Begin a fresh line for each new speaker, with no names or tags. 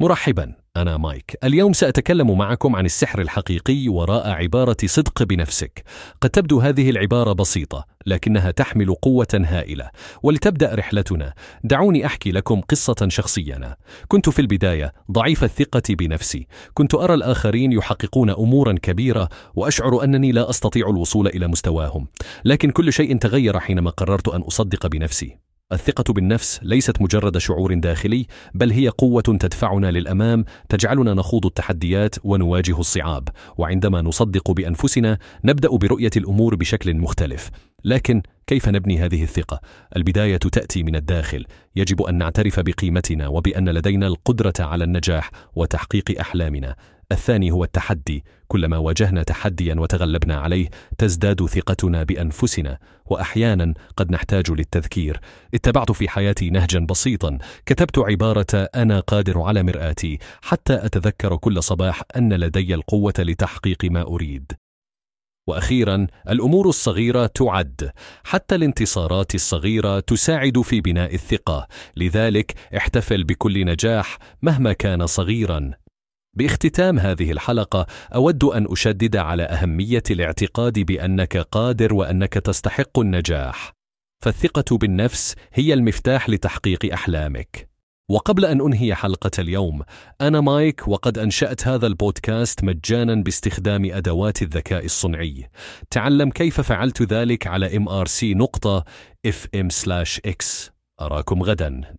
مرحبا أنا مايك. اليوم سأتكلم معكم عن السحر الحقيقي وراء عبارة صدق بنفسك. قد تبدو هذه العبارة بسيطة لكنها تحمل قوة هائلة. ولتبدأ رحلتنا دعوني أحكي لكم قصة شخصية كنت في البداية ضعيف الثقة بنفسي. كنت أرى الآخرين يحققون أمورا كبيرة وأشعر أنني لا أستطيع الوصول إلى مستواهم. لكن كل شيء تغير حينما قررت أن أصدق بنفسي. الثقة بالنفس ليست مجرد شعور داخلي بل هي قوة تدفعنا للأمام تجعلنا نخوض التحديات ونواجه الصعاب. وعندما نصدق بأنفسنا نبدأ برؤية الأمور بشكل مختلف. لكن كيف نبني هذه الثقة؟ البداية تأتي من الداخل. يجب أن نعترف بقيمتنا وبأن لدينا القدرة على النجاح وتحقيق أحلامنا. الثاني هو التحدي. كلما واجهنا تحديا وتغلبنا عليه تزداد ثقتنا بأنفسنا واحيانا قد نحتاج للتذكير. اتبعت في حياتي نهجا بسيطا. كتبت عبارة أنا قادر على مرآتي. حتى أتذكر كل صباح أن لدي القوة لتحقيق ما أريد. وأخيرا الأمور الصغيرة تعد. حتى الانتصارات الصغيرة تساعد في بناء الثقة. لذلك احتفل بكل نجاح مهما كان صغيرا. باختتام هذه الحلقة أود أن أشدد على أهمية الاعتقاد بأنك قادر وأنك تستحق النجاح. فالثقة بالنفس هي المفتاح لتحقيق أحلامك. وقبل أن أنهي حلقة اليوم أنا مايك وقد أنشأت هذا البودكاست مجانا باستخدام أدوات الذكاء الصنعي. تعلم كيف فعلت ذلك على mrc نقطة fm/x أراكم غدا.